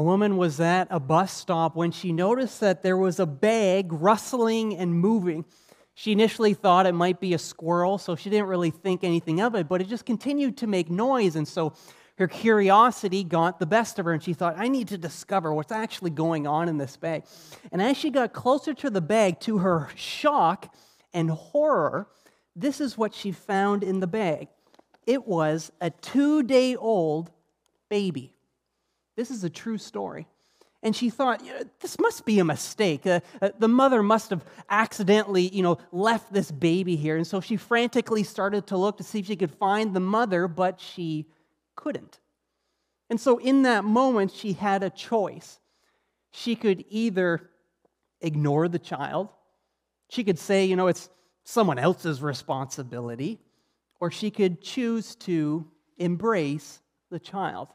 A woman was at a bus stop when she noticed that there was a bag rustling and moving. She initially thought it might be a squirrel, so she didn't really think anything of it, but it just continued to make noise. And so her curiosity got the best of her, and she thought, I need to discover what's actually going on in this bag. And as she got closer to the bag, to her shock and horror, this is what she found in the bag it was a two day old baby. This is a true story. And she thought, this must be a mistake. Uh, uh, the mother must have accidentally, you know, left this baby here. And so she frantically started to look to see if she could find the mother, but she couldn't. And so in that moment, she had a choice. She could either ignore the child, she could say, you know, it's someone else's responsibility, or she could choose to embrace the child.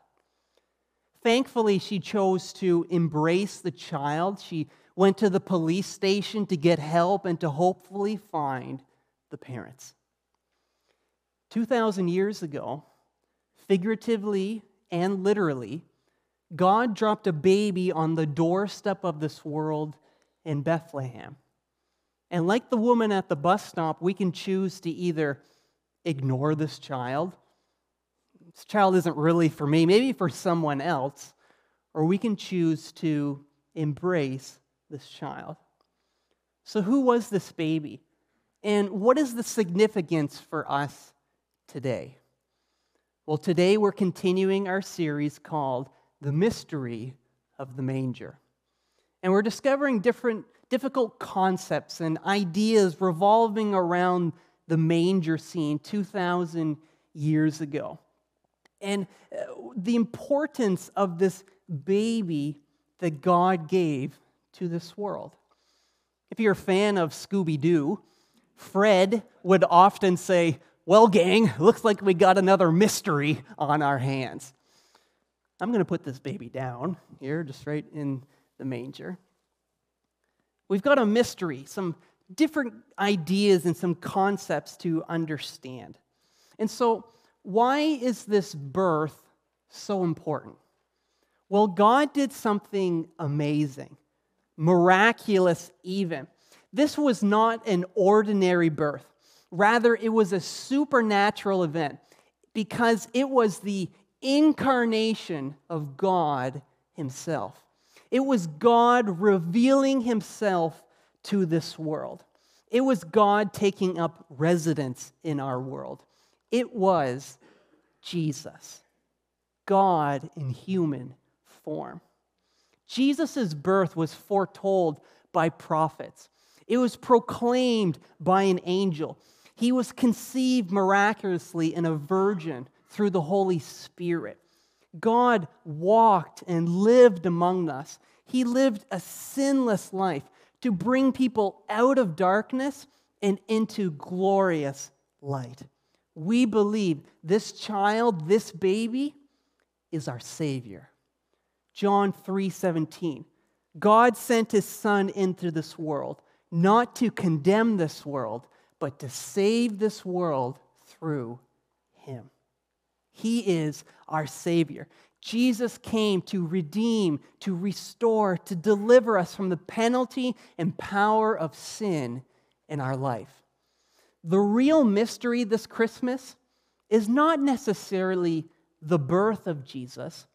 Thankfully, she chose to embrace the child. She went to the police station to get help and to hopefully find the parents. 2,000 years ago, figuratively and literally, God dropped a baby on the doorstep of this world in Bethlehem. And like the woman at the bus stop, we can choose to either ignore this child this child isn't really for me, maybe for someone else, or we can choose to embrace this child. So, who was this baby? And what is the significance for us today? Well, today we're continuing our series called The Mystery of the Manger. And we're discovering different difficult concepts and ideas revolving around the manger scene 2,000 years ago and uh, the importance of this baby that God gave to this world. If you're a fan of Scooby Doo, Fred would often say, Well, gang, looks like we got another mystery on our hands. I'm going to put this baby down here, just right in the manger. We've got a mystery, some different ideas and some concepts to understand. And so why is this birth so important? Well, God did something amazing, miraculous even. This was not an ordinary birth. Rather, it was a supernatural event because it was the incarnation of God Himself. It was God revealing Himself to this world. It was God taking up residence in our world. It was Jesus, God in human form. Jesus' birth was foretold by prophets, it was proclaimed by an angel. He was conceived miraculously in a virgin through the Holy Spirit. God walked and lived among us. He lived a sinless life to bring people out of darkness and into glorious light we believe this child, this baby, is our Savior. John 3 17. God sent his Son into this world, not to condemn this world, but to save this world through him. He is our Savior. Jesus came to redeem, to restore, to deliver us from the penalty and power of sin in our life the real mystery this Christmas is not necessarily the birth of Jesus.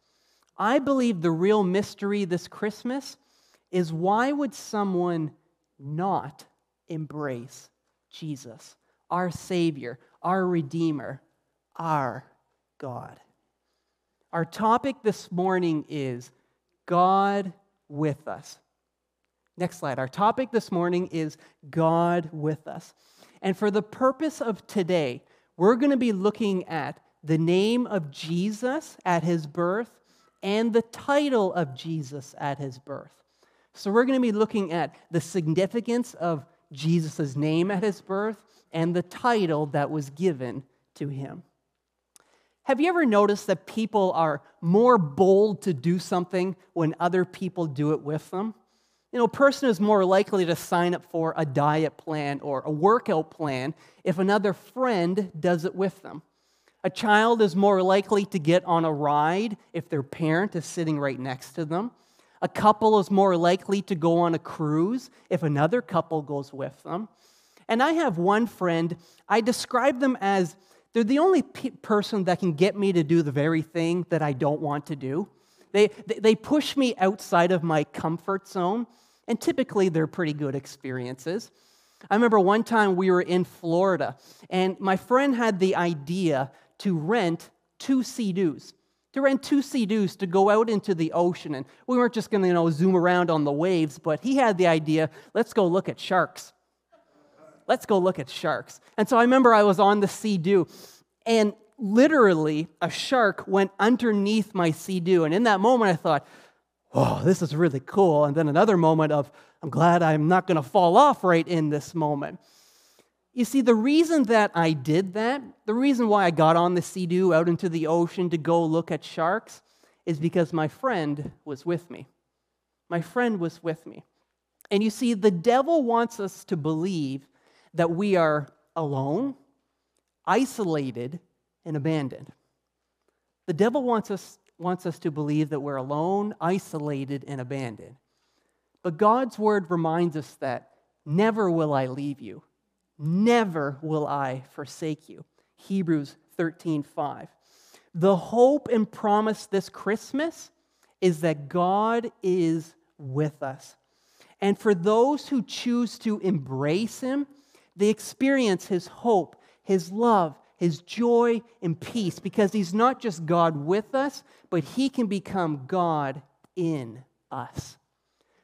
I believe the real mystery this Christmas is why would someone not embrace Jesus, our Savior, our Redeemer, our God? Our topic this morning is God with us. Next slide. Our topic this morning is God with us. And for the purpose of today, we're going to be looking at the name of Jesus at his birth and the title of Jesus at his birth. So we're going to be looking at the significance of Jesus' name at his birth and the title that was given to him. Have you ever noticed that people are more bold to do something when other people do it with them? You know, a person is more likely to sign up for a diet plan or a workout plan if another friend does it with them. A child is more likely to get on a ride if their parent is sitting right next to them. A couple is more likely to go on a cruise if another couple goes with them. And I have one friend, I describe them as they're the only pe- person that can get me to do the very thing that I don't want to do. They, they push me outside of my comfort zone, and typically they're pretty good experiences. I remember one time we were in Florida, and my friend had the idea to rent two Sea-Doos, to rent two Sea-Doos to go out into the ocean. And we weren't just going to you know, zoom around on the waves, but he had the idea let's go look at sharks. Let's go look at sharks. And so I remember I was on the Sea-Doo, and literally a shark went underneath my Sea-Doo. And in that moment, I thought, oh, this is really cool. And then another moment of, I'm glad I'm not going to fall off right in this moment. You see, the reason that I did that, the reason why I got on the Sea-Doo out into the ocean to go look at sharks, is because my friend was with me. My friend was with me. And you see, the devil wants us to believe that we are alone, isolated, and abandoned. The devil wants us, wants us to believe that we're alone, isolated, and abandoned. But God's word reminds us that never will I leave you, never will I forsake you. Hebrews 13 5. The hope and promise this Christmas is that God is with us. And for those who choose to embrace Him, they experience His hope, His love, his joy and peace because he's not just God with us, but he can become God in us.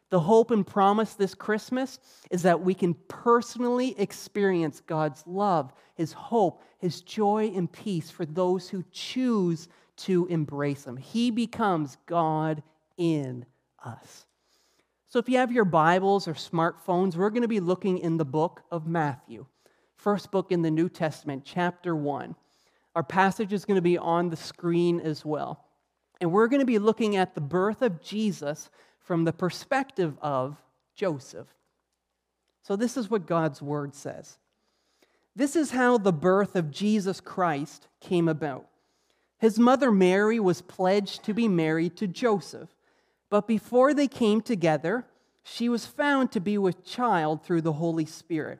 The hope and promise this Christmas is that we can personally experience God's love, his hope, his joy and peace for those who choose to embrace him. He becomes God in us. So if you have your Bibles or smartphones, we're going to be looking in the book of Matthew first book in the New Testament, chapter 1. Our passage is going to be on the screen as well. And we're going to be looking at the birth of Jesus from the perspective of Joseph. So, this is what God's word says. This is how the birth of Jesus Christ came about. His mother Mary was pledged to be married to Joseph, but before they came together, she was found to be with child through the Holy Spirit.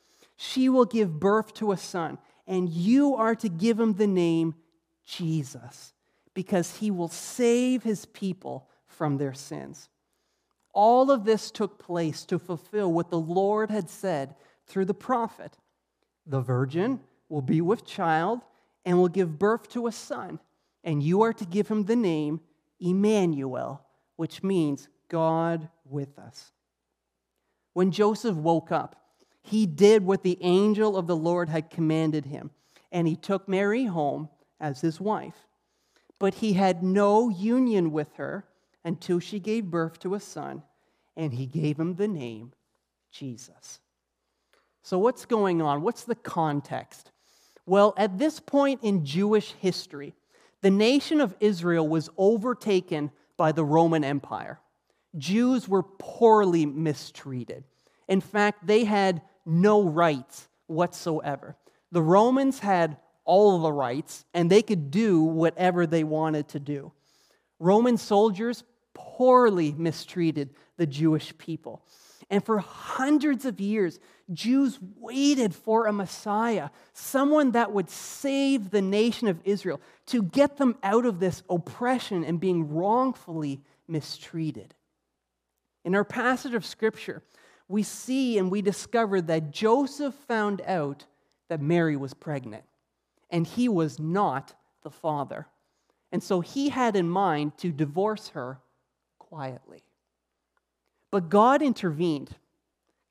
She will give birth to a son, and you are to give him the name Jesus, because he will save his people from their sins. All of this took place to fulfill what the Lord had said through the prophet The virgin will be with child and will give birth to a son, and you are to give him the name Emmanuel, which means God with us. When Joseph woke up, he did what the angel of the Lord had commanded him, and he took Mary home as his wife. But he had no union with her until she gave birth to a son, and he gave him the name Jesus. So, what's going on? What's the context? Well, at this point in Jewish history, the nation of Israel was overtaken by the Roman Empire. Jews were poorly mistreated. In fact, they had no rights whatsoever. The Romans had all the rights, and they could do whatever they wanted to do. Roman soldiers poorly mistreated the Jewish people. And for hundreds of years, Jews waited for a Messiah, someone that would save the nation of Israel, to get them out of this oppression and being wrongfully mistreated. In our passage of Scripture, we see and we discover that Joseph found out that Mary was pregnant, and he was not the father. And so he had in mind to divorce her quietly. But God intervened.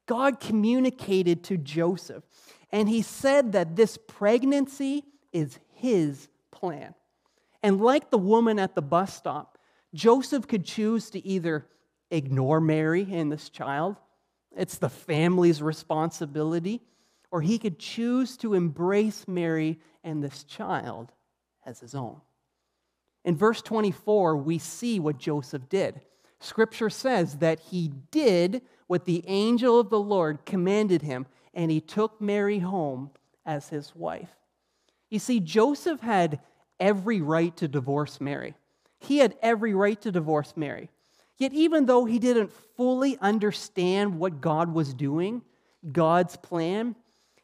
God communicated to Joseph, and he said that this pregnancy is his plan. And like the woman at the bus stop, Joseph could choose to either ignore Mary and this child, it's the family's responsibility, or he could choose to embrace Mary and this child as his own. In verse 24, we see what Joseph did. Scripture says that he did what the angel of the Lord commanded him, and he took Mary home as his wife. You see, Joseph had every right to divorce Mary. He had every right to divorce Mary. Yet, even though he didn't fully understand what God was doing, God's plan,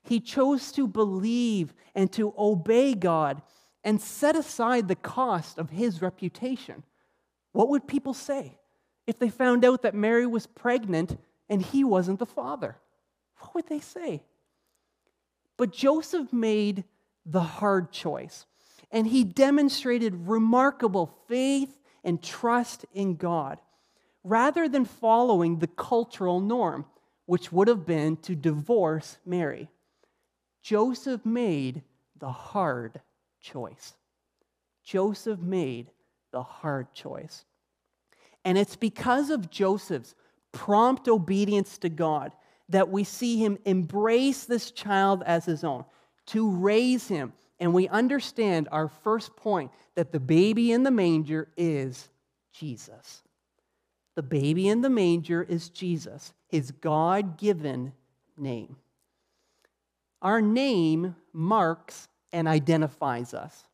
he chose to believe and to obey God and set aside the cost of his reputation. What would people say if they found out that Mary was pregnant and he wasn't the father? What would they say? But Joseph made the hard choice, and he demonstrated remarkable faith and trust in God rather than following the cultural norm, which would have been to divorce Mary. Joseph made the hard choice. Joseph made the hard choice. And it's because of Joseph's prompt obedience to God that we see him embrace this child as his own, to raise him. And we understand our first point that the baby in the manger is Jesus. The baby in the manger is Jesus, his God given name. Our name marks and identifies us.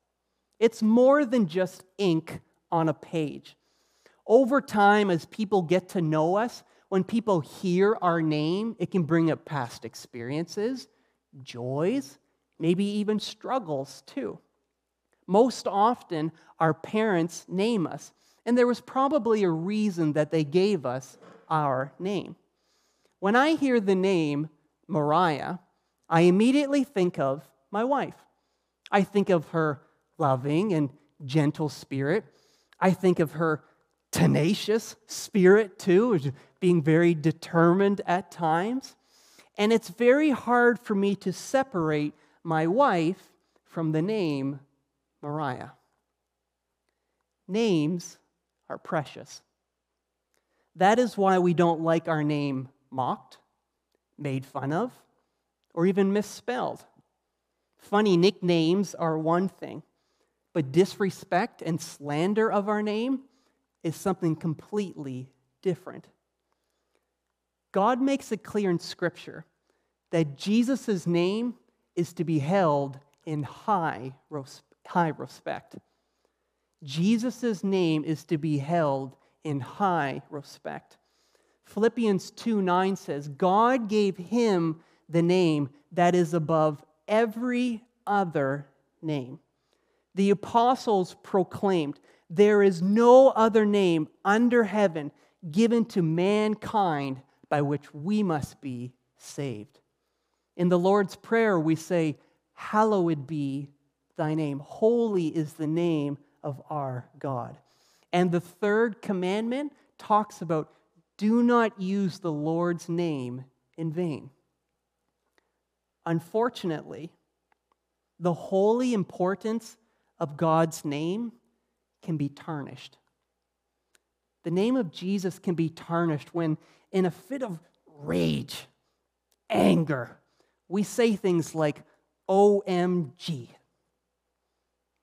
It's more than just ink on a page. Over time, as people get to know us, when people hear our name, it can bring up past experiences, joys, maybe even struggles too. Most often, our parents name us, and there was probably a reason that they gave us our name. When I hear the name Mariah, I immediately think of my wife. I think of her loving and gentle spirit. I think of her tenacious spirit, too, being very determined at times. And it's very hard for me to separate my wife from the name Mariah. Names are precious. That is why we don't like our name mocked, made fun of, or even misspelled. Funny nicknames are one thing, but disrespect and slander of our name is something completely different. God makes it clear in Scripture that Jesus' name is to be held in high, high respect. Jesus' name is to be held in high respect. Philippians 2 9 says, God gave him the name that is above every other name. The apostles proclaimed, There is no other name under heaven given to mankind by which we must be saved. In the Lord's Prayer, we say, Hallowed be thy name. Holy is the name of our God. And the third commandment talks about do not use the Lord's name in vain. Unfortunately, the holy importance of God's name can be tarnished. The name of Jesus can be tarnished when, in a fit of rage, anger, we say things like OMG,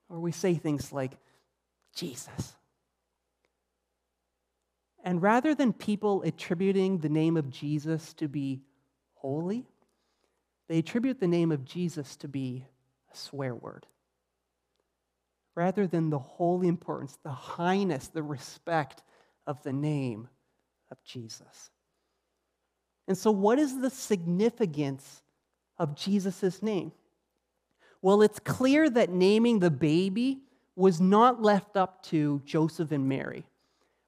or we say things like Jesus. And rather than people attributing the name of Jesus to be holy, they attribute the name of Jesus to be a swear word. Rather than the holy importance, the highness, the respect of the name of Jesus. And so, what is the significance of Jesus' name? Well, it's clear that naming the baby was not left up to Joseph and Mary.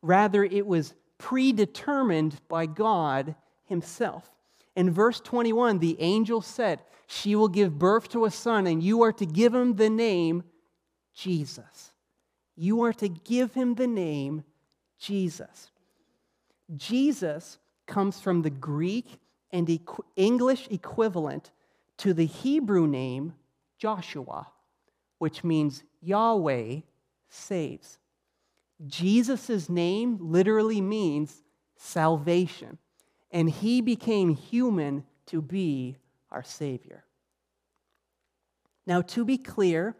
Rather, it was predetermined by God Himself. In verse 21, the angel said, She will give birth to a son, and you are to give him the name Jesus. You are to give him the name Jesus. Jesus comes from the Greek and English equivalent to the Hebrew name Joshua, which means Yahweh saves. Jesus' name literally means salvation, and he became human to be our Savior. Now, to be clear,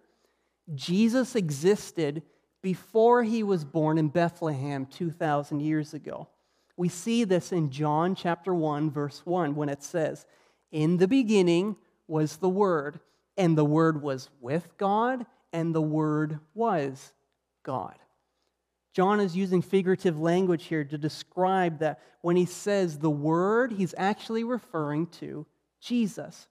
Jesus existed before he was born in Bethlehem 2,000 years ago. We see this in John chapter 1, verse 1, when it says, In the beginning was the Word, and the Word was with God, and the Word was God. John is using figurative language here to describe that when he says the Word, he's actually referring to Jesus.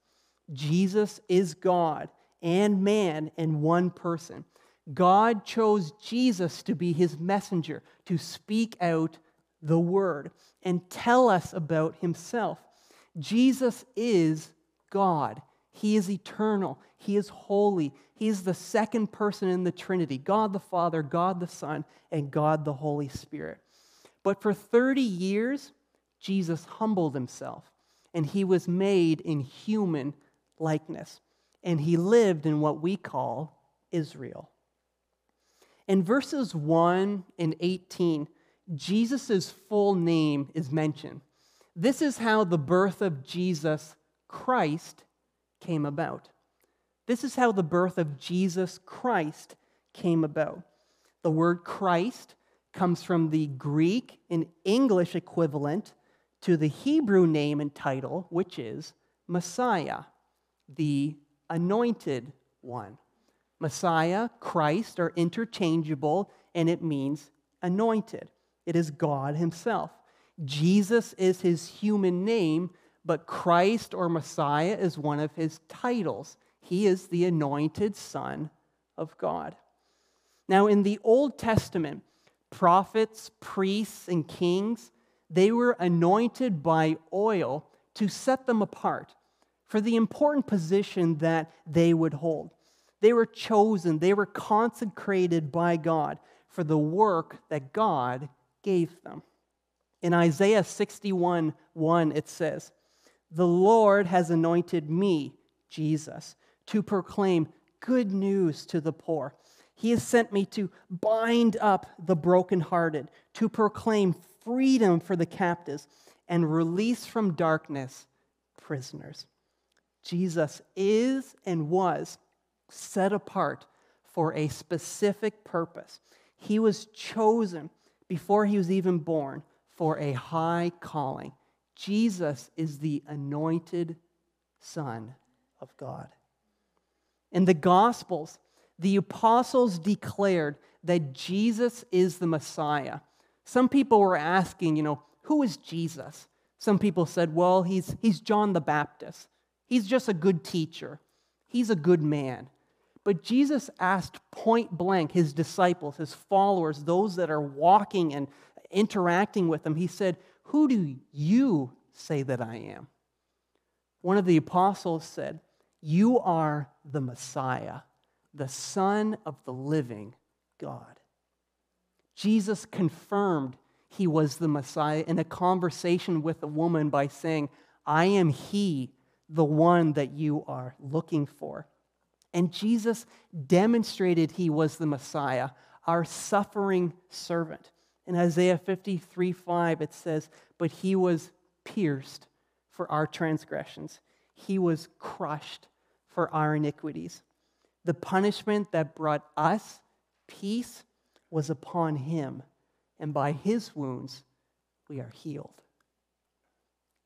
Jesus is God and man in one person. God chose Jesus to be his messenger, to speak out the word and tell us about himself. Jesus is God. He is eternal. He is holy. He is the second person in the Trinity God the Father, God the Son, and God the Holy Spirit. But for 30 years, Jesus humbled himself and he was made in human likeness. And he lived in what we call Israel. In verses 1 and 18, Jesus' full name is mentioned. This is how the birth of Jesus Christ came about. This is how the birth of Jesus Christ came about. The word Christ comes from the Greek and English equivalent to the Hebrew name and title, which is Messiah, the anointed one. Messiah, Christ are interchangeable, and it means anointed. It is God Himself. Jesus is His human name, but Christ or Messiah is one of His titles. He is the anointed Son of God. Now, in the Old Testament, prophets, priests, and kings, they were anointed by oil to set them apart for the important position that they would hold. They were chosen, they were consecrated by God for the work that God gave them. In Isaiah 61 1, it says, The Lord has anointed me, Jesus, to proclaim good news to the poor. He has sent me to bind up the brokenhearted, to proclaim freedom for the captives, and release from darkness prisoners. Jesus is and was set apart for a specific purpose. He was chosen before he was even born for a high calling. Jesus is the anointed Son of God. In the Gospels, the apostles declared that Jesus is the Messiah. Some people were asking, you know, who is Jesus? Some people said, well, he's, he's John the Baptist. He's just a good teacher. He's a good man. But Jesus asked point blank his disciples, his followers, those that are walking and interacting with him, he said, Who do you say that I am? One of the apostles said, You are the Messiah, the Son of the living God. Jesus confirmed he was the Messiah in a conversation with a woman by saying, I am he, the one that you are looking for. And Jesus demonstrated he was the Messiah, our suffering servant. In Isaiah 53 5, it says, But he was pierced for our transgressions, he was crushed for our iniquities. The punishment that brought us peace was upon him, and by his wounds we are healed.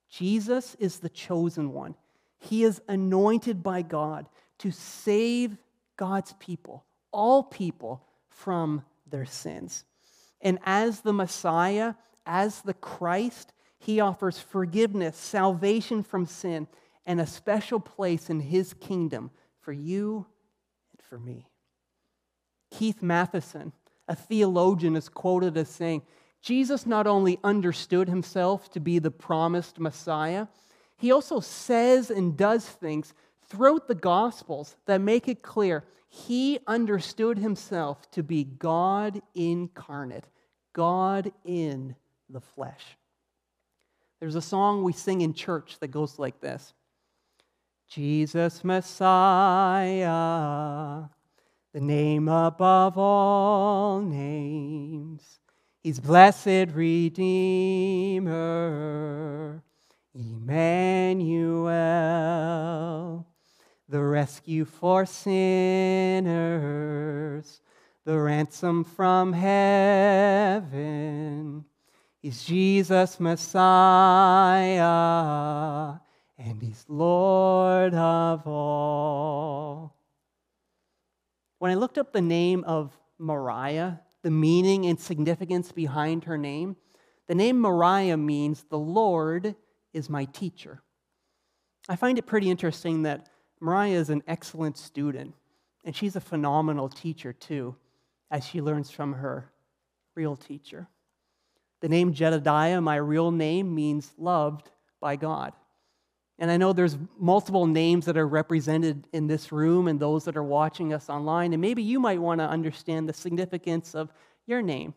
Jesus is the chosen one. He is anointed by God to save God's people, all people, from their sins. And as the Messiah, as the Christ, he offers forgiveness, salvation from sin, and a special place in his kingdom for you and for me. Keith Mathison, a theologian, is quoted as saying, Jesus not only understood himself to be the promised Messiah, he also says and does things throughout the Gospels that make it clear he understood himself to be God incarnate, God in the flesh. There's a song we sing in church that goes like this Jesus Messiah, the name above all names. He's blessed Redeemer, Emmanuel, the rescue for sinners, the ransom from heaven. He's Jesus Messiah, and He's Lord of all. When I looked up the name of Mariah, the meaning and significance behind her name, the name Mariah means the Lord is my teacher. I find it pretty interesting that Mariah is an excellent student, and she's a phenomenal teacher too, as she learns from her real teacher. The name Jedediah, my real name, means loved by God. And I know there's multiple names that are represented in this room and those that are watching us online. And maybe you might want to understand the significance of your name.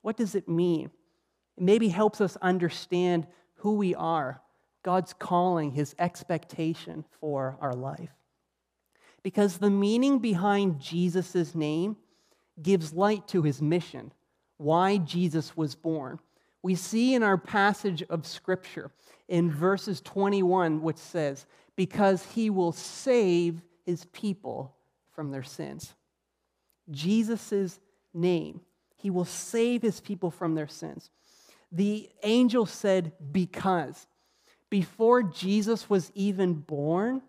What does it mean? It maybe helps us understand who we are, God's calling, His expectation for our life. Because the meaning behind Jesus' name gives light to His mission, why Jesus was born. We see in our passage of Scripture in verses 21, which says, Because he will save his people from their sins. Jesus' name. He will save his people from their sins. The angel said, Because. Before Jesus was even born,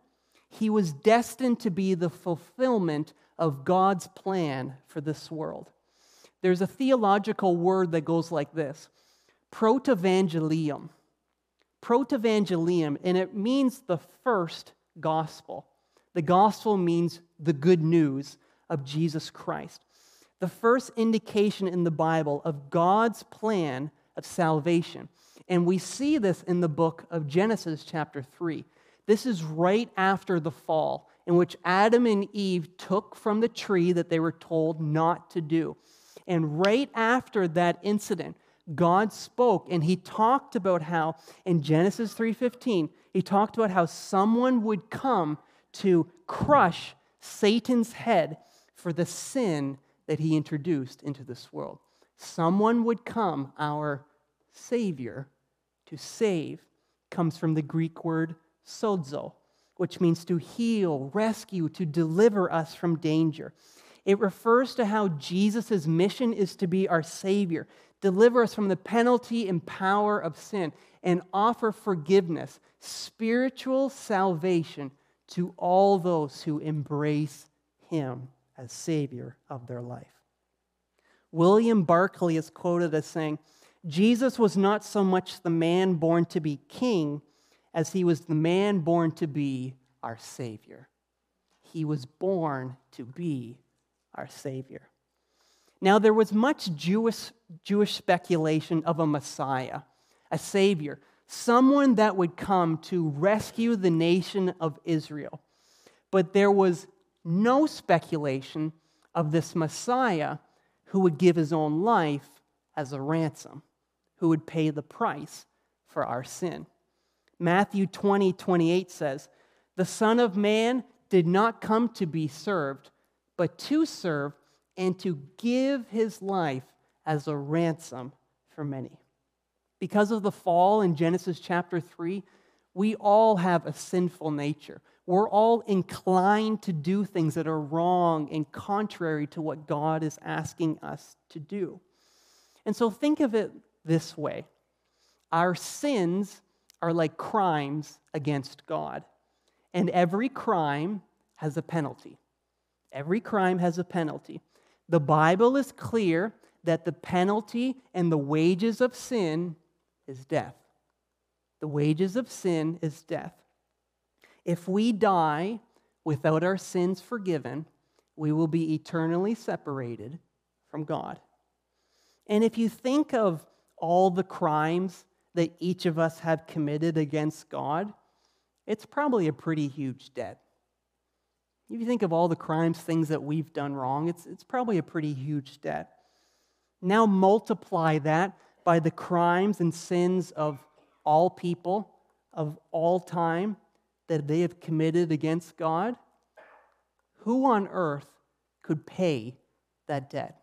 he was destined to be the fulfillment of God's plan for this world. There's a theological word that goes like this protevangelium protevangelium, and it means the first gospel. The gospel means the good news of Jesus Christ. The first indication in the Bible of God's plan of salvation. And we see this in the book of Genesis, chapter 3. This is right after the fall, in which Adam and Eve took from the tree that they were told not to do. And right after that incident, God spoke and he talked about how in Genesis 3:15 he talked about how someone would come to crush Satan's head for the sin that he introduced into this world. Someone would come, our savior, to save comes from the Greek word sozo, which means to heal, rescue, to deliver us from danger. It refers to how Jesus' mission is to be our Savior, deliver us from the penalty and power of sin, and offer forgiveness, spiritual salvation to all those who embrace Him as Savior of their life. William Barclay is quoted as saying, Jesus was not so much the man born to be king as he was the man born to be our Savior. He was born to be our Savior. Now, there was much Jewish, Jewish speculation of a Messiah, a Savior, someone that would come to rescue the nation of Israel. But there was no speculation of this Messiah who would give his own life as a ransom, who would pay the price for our sin. Matthew 20, 28 says, The Son of Man did not come to be served, but to serve and to give his life as a ransom for many. Because of the fall in Genesis chapter 3, we all have a sinful nature. We're all inclined to do things that are wrong and contrary to what God is asking us to do. And so think of it this way our sins are like crimes against God, and every crime has a penalty. Every crime has a penalty. The Bible is clear that the penalty and the wages of sin is death. The wages of sin is death. If we die without our sins forgiven, we will be eternally separated from God. And if you think of all the crimes that each of us have committed against God, it's probably a pretty huge debt. If you think of all the crimes, things that we've done wrong, it's, it's probably a pretty huge debt. Now multiply that by the crimes and sins of all people, of all time, that they have committed against God. Who on earth could pay that debt.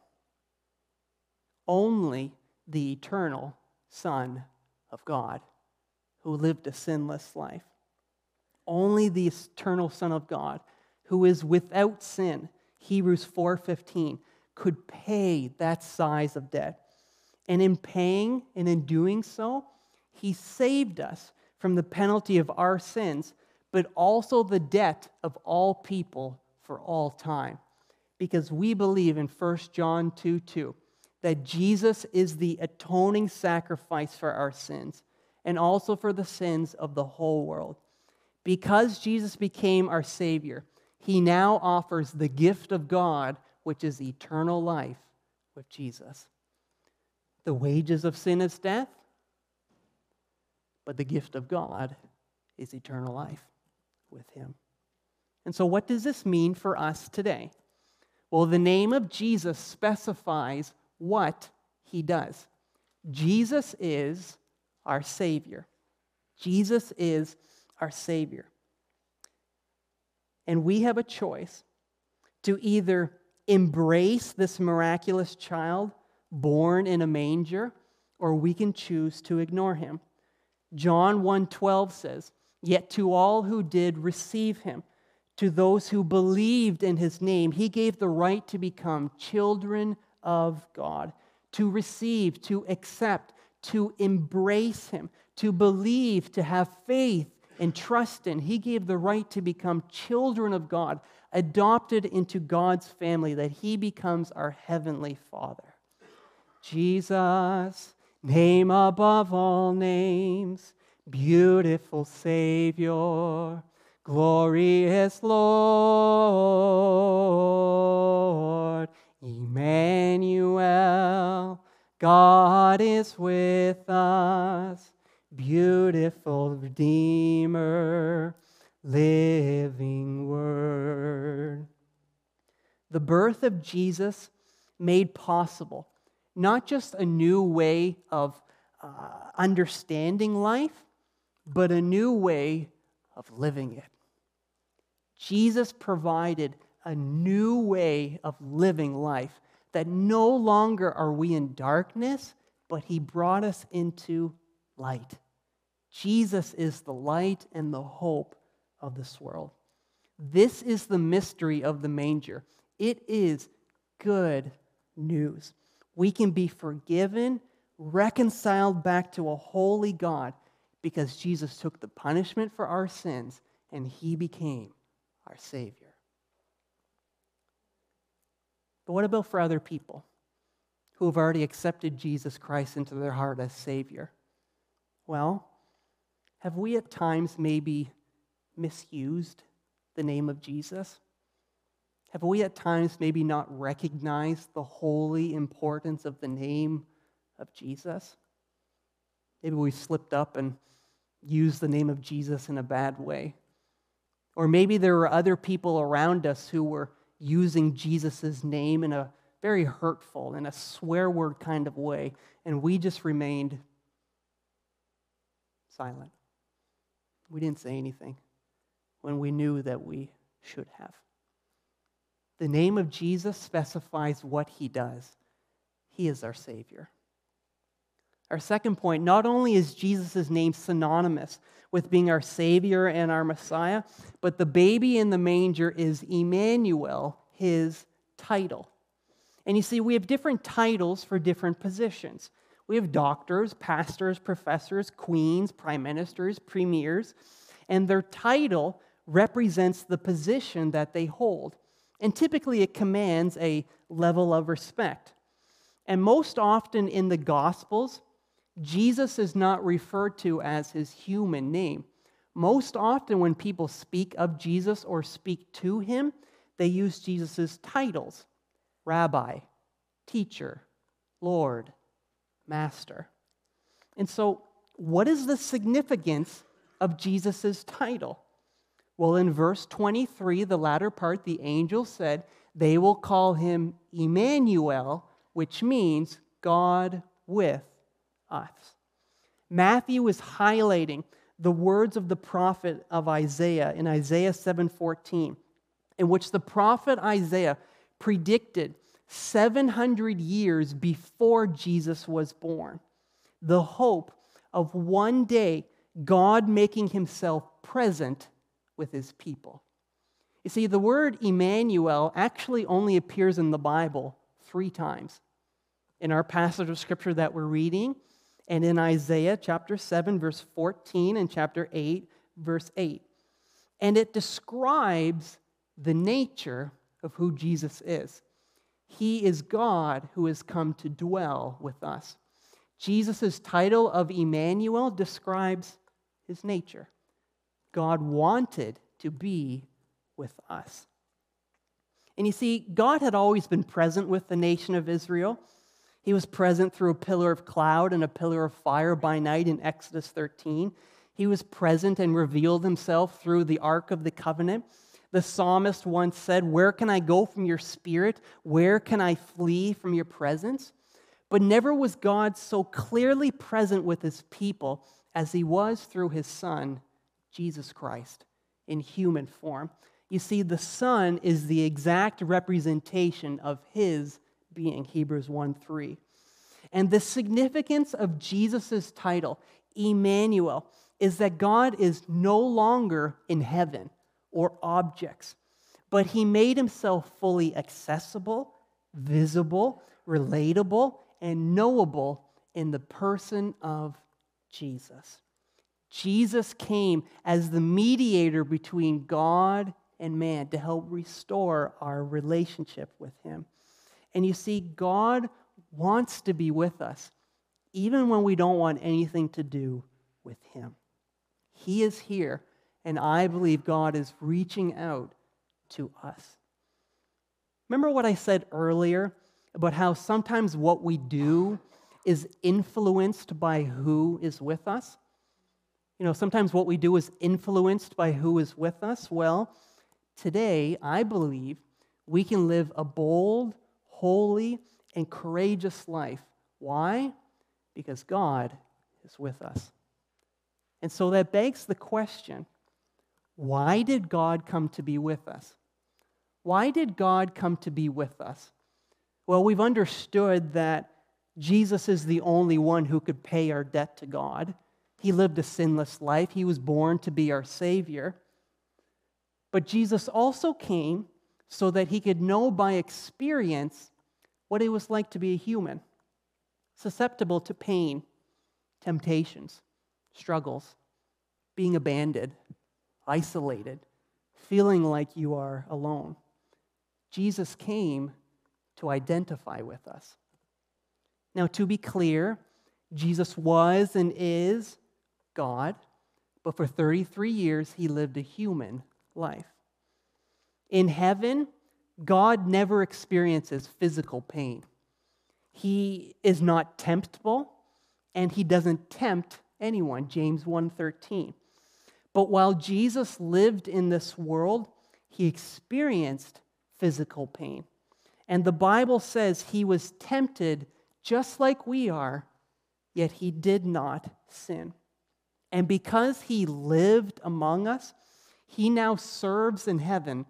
Only the eternal Son of God who lived a sinless life. Only the eternal Son of God who is without sin, Hebrews 4:15, could pay that size of debt. And in paying and in doing so, he saved us from the penalty of our sins, but also the debt of all people for all time. Because we believe in 1 John 2 2 that Jesus is the atoning sacrifice for our sins and also for the sins of the whole world. Because Jesus became our Savior, he now offers the gift of God, which is eternal life with Jesus. The wages of sin is death, but the gift of God is eternal life with Him. And so, what does this mean for us today? Well, the name of Jesus specifies what He does. Jesus is our Savior. Jesus is our Savior. And we have a choice to either embrace this miraculous child born in a manger or we can choose to ignore him. John 1:12 says, "Yet to all who did receive him, to those who believed in his name, he gave the right to become children of God, to receive, to accept, to embrace him, to believe, to have faith and trust in. He gave the right to become children of God, adopted into God's family, that he becomes our heavenly Father. Jesus, name above all names, beautiful Savior, glorious Lord, Emmanuel, God is with us beautiful Redeemer, living Word. The birth of Jesus made possible not just a new way of uh, understanding life, but a new way of living it. Jesus provided a new way of living life that no longer are we in darkness, but he brought us into light. Jesus is the light and the hope of this world. This is the mystery of the manger. It is good news. We can be forgiven, reconciled back to a holy God because Jesus took the punishment for our sins and he became our Savior. But what about for other people who have already accepted Jesus Christ into their heart as Savior? Well, have we at times maybe misused the name of Jesus? Have we at times maybe not recognized the holy importance of the name of Jesus? Maybe we slipped up and used the name of Jesus in a bad way. Or maybe there were other people around us who were using Jesus' name in a very hurtful, in a swear word kind of way, and we just remained silent. We didn't say anything when we knew that we should have. The name of Jesus specifies what he does. He is our Savior. Our second point not only is Jesus' name synonymous with being our Savior and our Messiah, but the baby in the manger is Emmanuel, his title. And you see, we have different titles for different positions. We have doctors, pastors, professors, queens, prime ministers, premiers, and their title represents the position that they hold. And typically it commands a level of respect. And most often in the Gospels, Jesus is not referred to as his human name. Most often, when people speak of Jesus or speak to him, they use Jesus' titles rabbi, teacher, Lord, master. And so, what is the significance of Jesus' title? Well, in verse 23, the latter part, the angel said, They will call him Emmanuel, which means God with us. Matthew is highlighting the words of the prophet of Isaiah in Isaiah 7:14, in which the prophet Isaiah predicted 700 years before Jesus was born. The hope of one day God making himself present with his people. You see, the word Emmanuel actually only appears in the Bible three times. In our passage of scripture that we're reading, and in Isaiah chapter 7, verse 14, and chapter 8, verse 8. And it describes the nature of who Jesus is. He is God who has come to dwell with us. Jesus' title of Emmanuel describes his nature. God wanted to be with us. And you see, God had always been present with the nation of Israel. He was present through a pillar of cloud and a pillar of fire by night in Exodus 13. He was present and revealed himself through the Ark of the Covenant. The psalmist once said, Where can I go from your spirit? Where can I flee from your presence? But never was God so clearly present with his people as he was through his Son, Jesus Christ, in human form. You see, the Son is the exact representation of his being, Hebrews 1 3. And the significance of Jesus' title, Emmanuel, is that God is no longer in heaven or objects, but he made himself fully accessible, visible, relatable, and knowable in the person of Jesus. Jesus came as the mediator between God and man to help restore our relationship with him. And you see, God wants to be with us, even when we don't want anything to do with him. He is here, and I believe God is reaching out to us. Remember what I said earlier about how sometimes what we do is influenced by who is with us? You know, sometimes what we do is influenced by who is with us. Well, today, I believe we can live a bold, holy, and courageous life. Why? Because God is with us. And so that begs the question why did God come to be with us? Why did God come to be with us? Well, we've understood that Jesus is the only one who could pay our debt to God. He lived a sinless life, He was born to be our Savior. But Jesus also came so that He could know by experience what it was like to be a human, susceptible to pain, temptations, struggles, being abandoned, isolated, feeling like you are alone. Jesus came to identify with us. Now, to be clear, Jesus was and is God, but for 33 years he lived a human life. In heaven, God never experiences physical pain. He is not temptable and he doesn't tempt anyone, James 1:13. But while Jesus lived in this world, he experienced physical pain. And the Bible says he was tempted just like we are, yet he did not sin. And because he lived among us, he now serves in heaven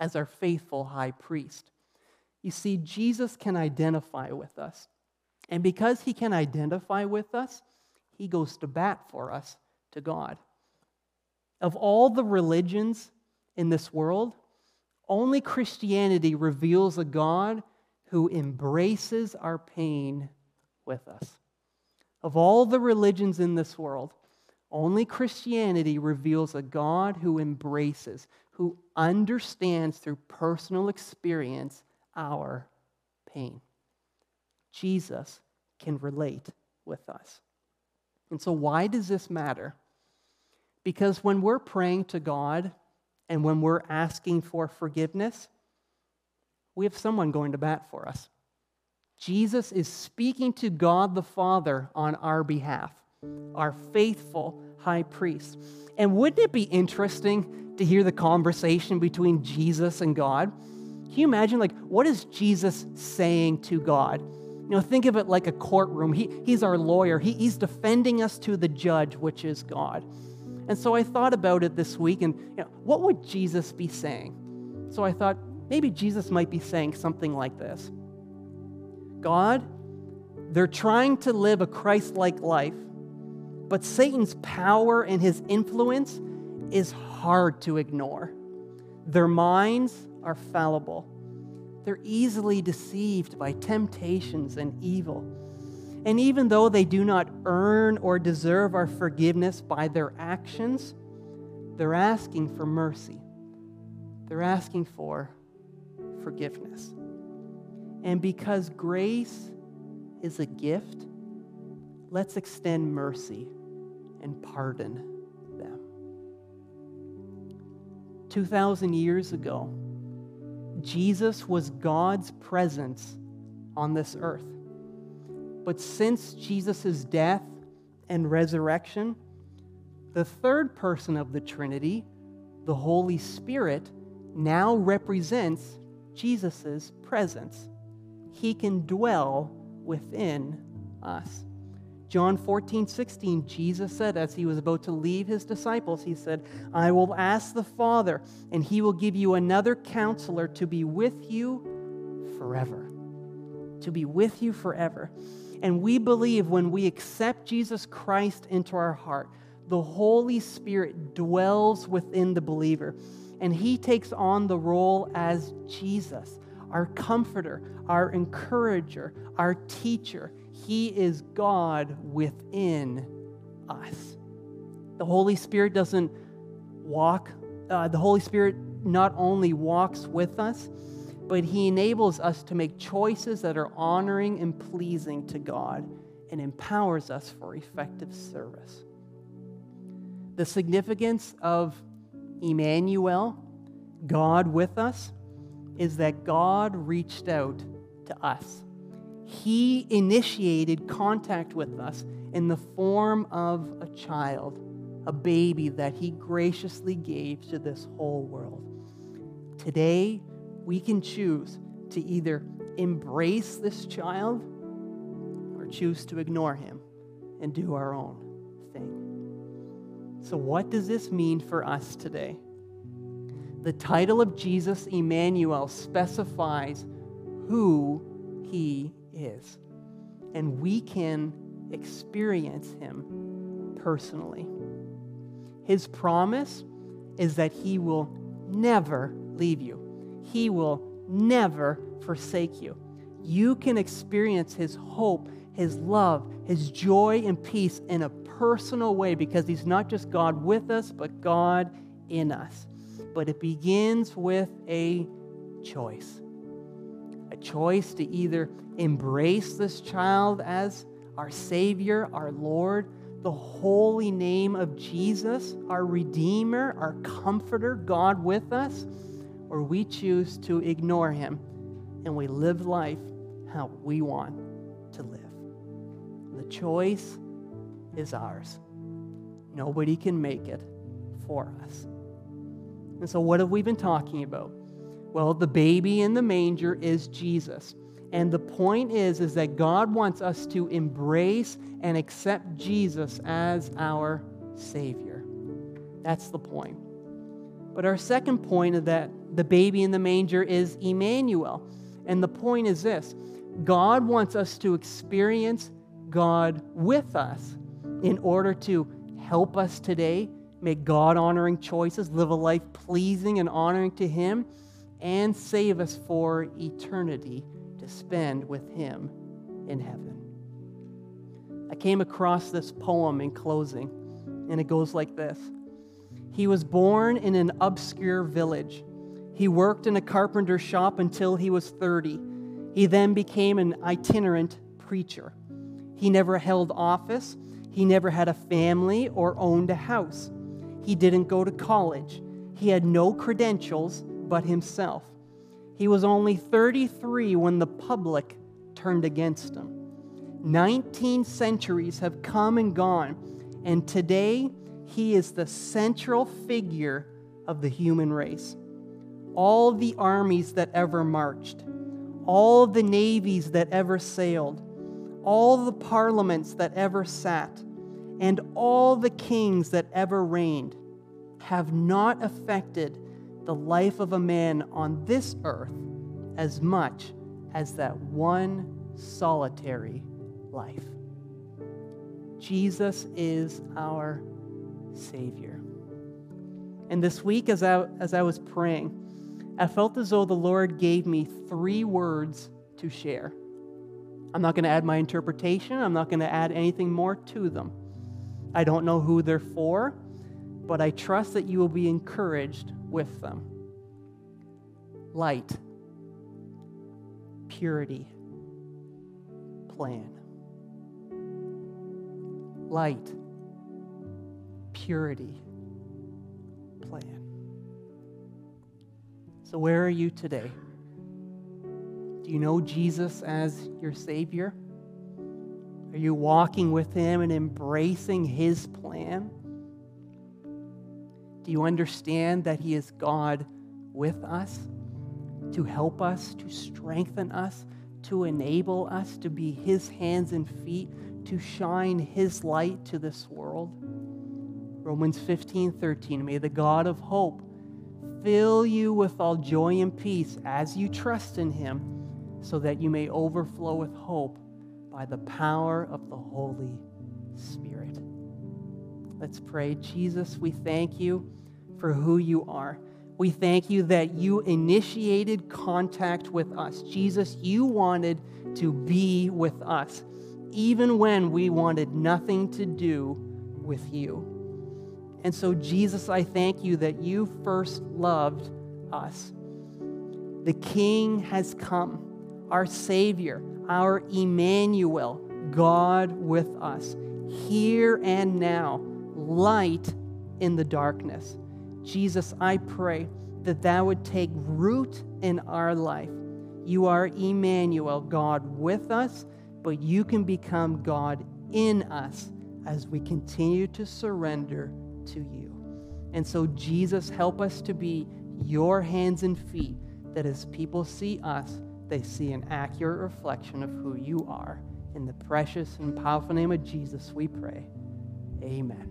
as our faithful high priest. You see, Jesus can identify with us. And because he can identify with us, he goes to bat for us to God. Of all the religions in this world, only Christianity reveals a God who embraces our pain with us. Of all the religions in this world, only Christianity reveals a God who embraces, who understands through personal experience our pain. Jesus can relate with us. And so, why does this matter? Because when we're praying to God and when we're asking for forgiveness, we have someone going to bat for us. Jesus is speaking to God the Father on our behalf, our faithful high priest. And wouldn't it be interesting to hear the conversation between Jesus and God? Can you imagine, like, what is Jesus saying to God? You know, think of it like a courtroom. He, he's our lawyer, he, he's defending us to the judge, which is God. And so I thought about it this week and, you know, what would Jesus be saying? So I thought, maybe Jesus might be saying something like this God, they're trying to live a Christ like life, but Satan's power and his influence is hard to ignore. Their minds are fallible, they're easily deceived by temptations and evil. And even though they do not earn or deserve our forgiveness by their actions, they're asking for mercy. They're asking for forgiveness. And because grace is a gift, let's extend mercy and pardon them. 2,000 years ago, Jesus was God's presence on this earth. But since Jesus' death and resurrection, the third person of the Trinity, the Holy Spirit, now represents Jesus' presence. He can dwell within us. John 14, 16, Jesus said as he was about to leave his disciples, he said, I will ask the Father, and he will give you another counselor to be with you forever. To be with you forever. And we believe when we accept Jesus Christ into our heart, the Holy Spirit dwells within the believer. And he takes on the role as Jesus, our comforter, our encourager, our teacher. He is God within us. The Holy Spirit doesn't walk, uh, the Holy Spirit not only walks with us, but He enables us to make choices that are honoring and pleasing to God and empowers us for effective service. The significance of Emmanuel, God with us, is that God reached out to us. He initiated contact with us in the form of a child, a baby that He graciously gave to this whole world. Today, we can choose to either embrace this child or choose to ignore him and do our own thing. So, what does this mean for us today? The title of Jesus, Emmanuel, specifies who he is, and we can experience him personally. His promise is that he will never leave you he will never forsake you. You can experience His hope, His love, His joy, and peace in a personal way because He's not just God with us, but God in us. But it begins with a choice a choice to either embrace this child as our Savior, our Lord, the holy name of Jesus, our Redeemer, our Comforter, God with us or we choose to ignore him and we live life how we want to live. The choice is ours. Nobody can make it for us. And so, what have we been talking about? Well, the baby in the manger is Jesus. And the point is, is that God wants us to embrace and accept Jesus as our Savior. That's the point. But our second point is that the baby in the manger is Emmanuel. And the point is this God wants us to experience God with us in order to help us today make God honoring choices, live a life pleasing and honoring to Him, and save us for eternity to spend with Him in heaven. I came across this poem in closing, and it goes like this He was born in an obscure village he worked in a carpenter shop until he was 30. He then became an itinerant preacher. He never held office. He never had a family or owned a house. He didn't go to college. He had no credentials but himself. He was only 33 when the public turned against him. 19 centuries have come and gone, and today he is the central figure of the human race all the armies that ever marched, all the navies that ever sailed, all the parliaments that ever sat, and all the kings that ever reigned have not affected the life of a man on this earth as much as that one solitary life. Jesus is our Savior. And this week, as I, as I was praying, I felt as though the Lord gave me three words to share. I'm not going to add my interpretation, I'm not going to add anything more to them. I don't know who they're for, but I trust that you will be encouraged with them. Light, purity, plan. Light, purity, plan. So, where are you today? Do you know Jesus as your Savior? Are you walking with Him and embracing His plan? Do you understand that He is God with us to help us, to strengthen us, to enable us to be His hands and feet, to shine His light to this world? Romans 15 13. May the God of hope fill you with all joy and peace as you trust in Him, so that you may overflow with hope by the power of the Holy Spirit. Let's pray. Jesus, we thank you for who you are. We thank you that you initiated contact with us. Jesus, you wanted to be with us, even when we wanted nothing to do with you. And so, Jesus, I thank you that you first loved us. The King has come, our Savior, our Emmanuel, God with us, here and now, light in the darkness. Jesus, I pray that that would take root in our life. You are Emmanuel, God with us, but you can become God in us as we continue to surrender to you. And so, Jesus, help us to be your hands and feet, that as people see us, they see an accurate reflection of who you are. In the precious and powerful name of Jesus, we pray. Amen.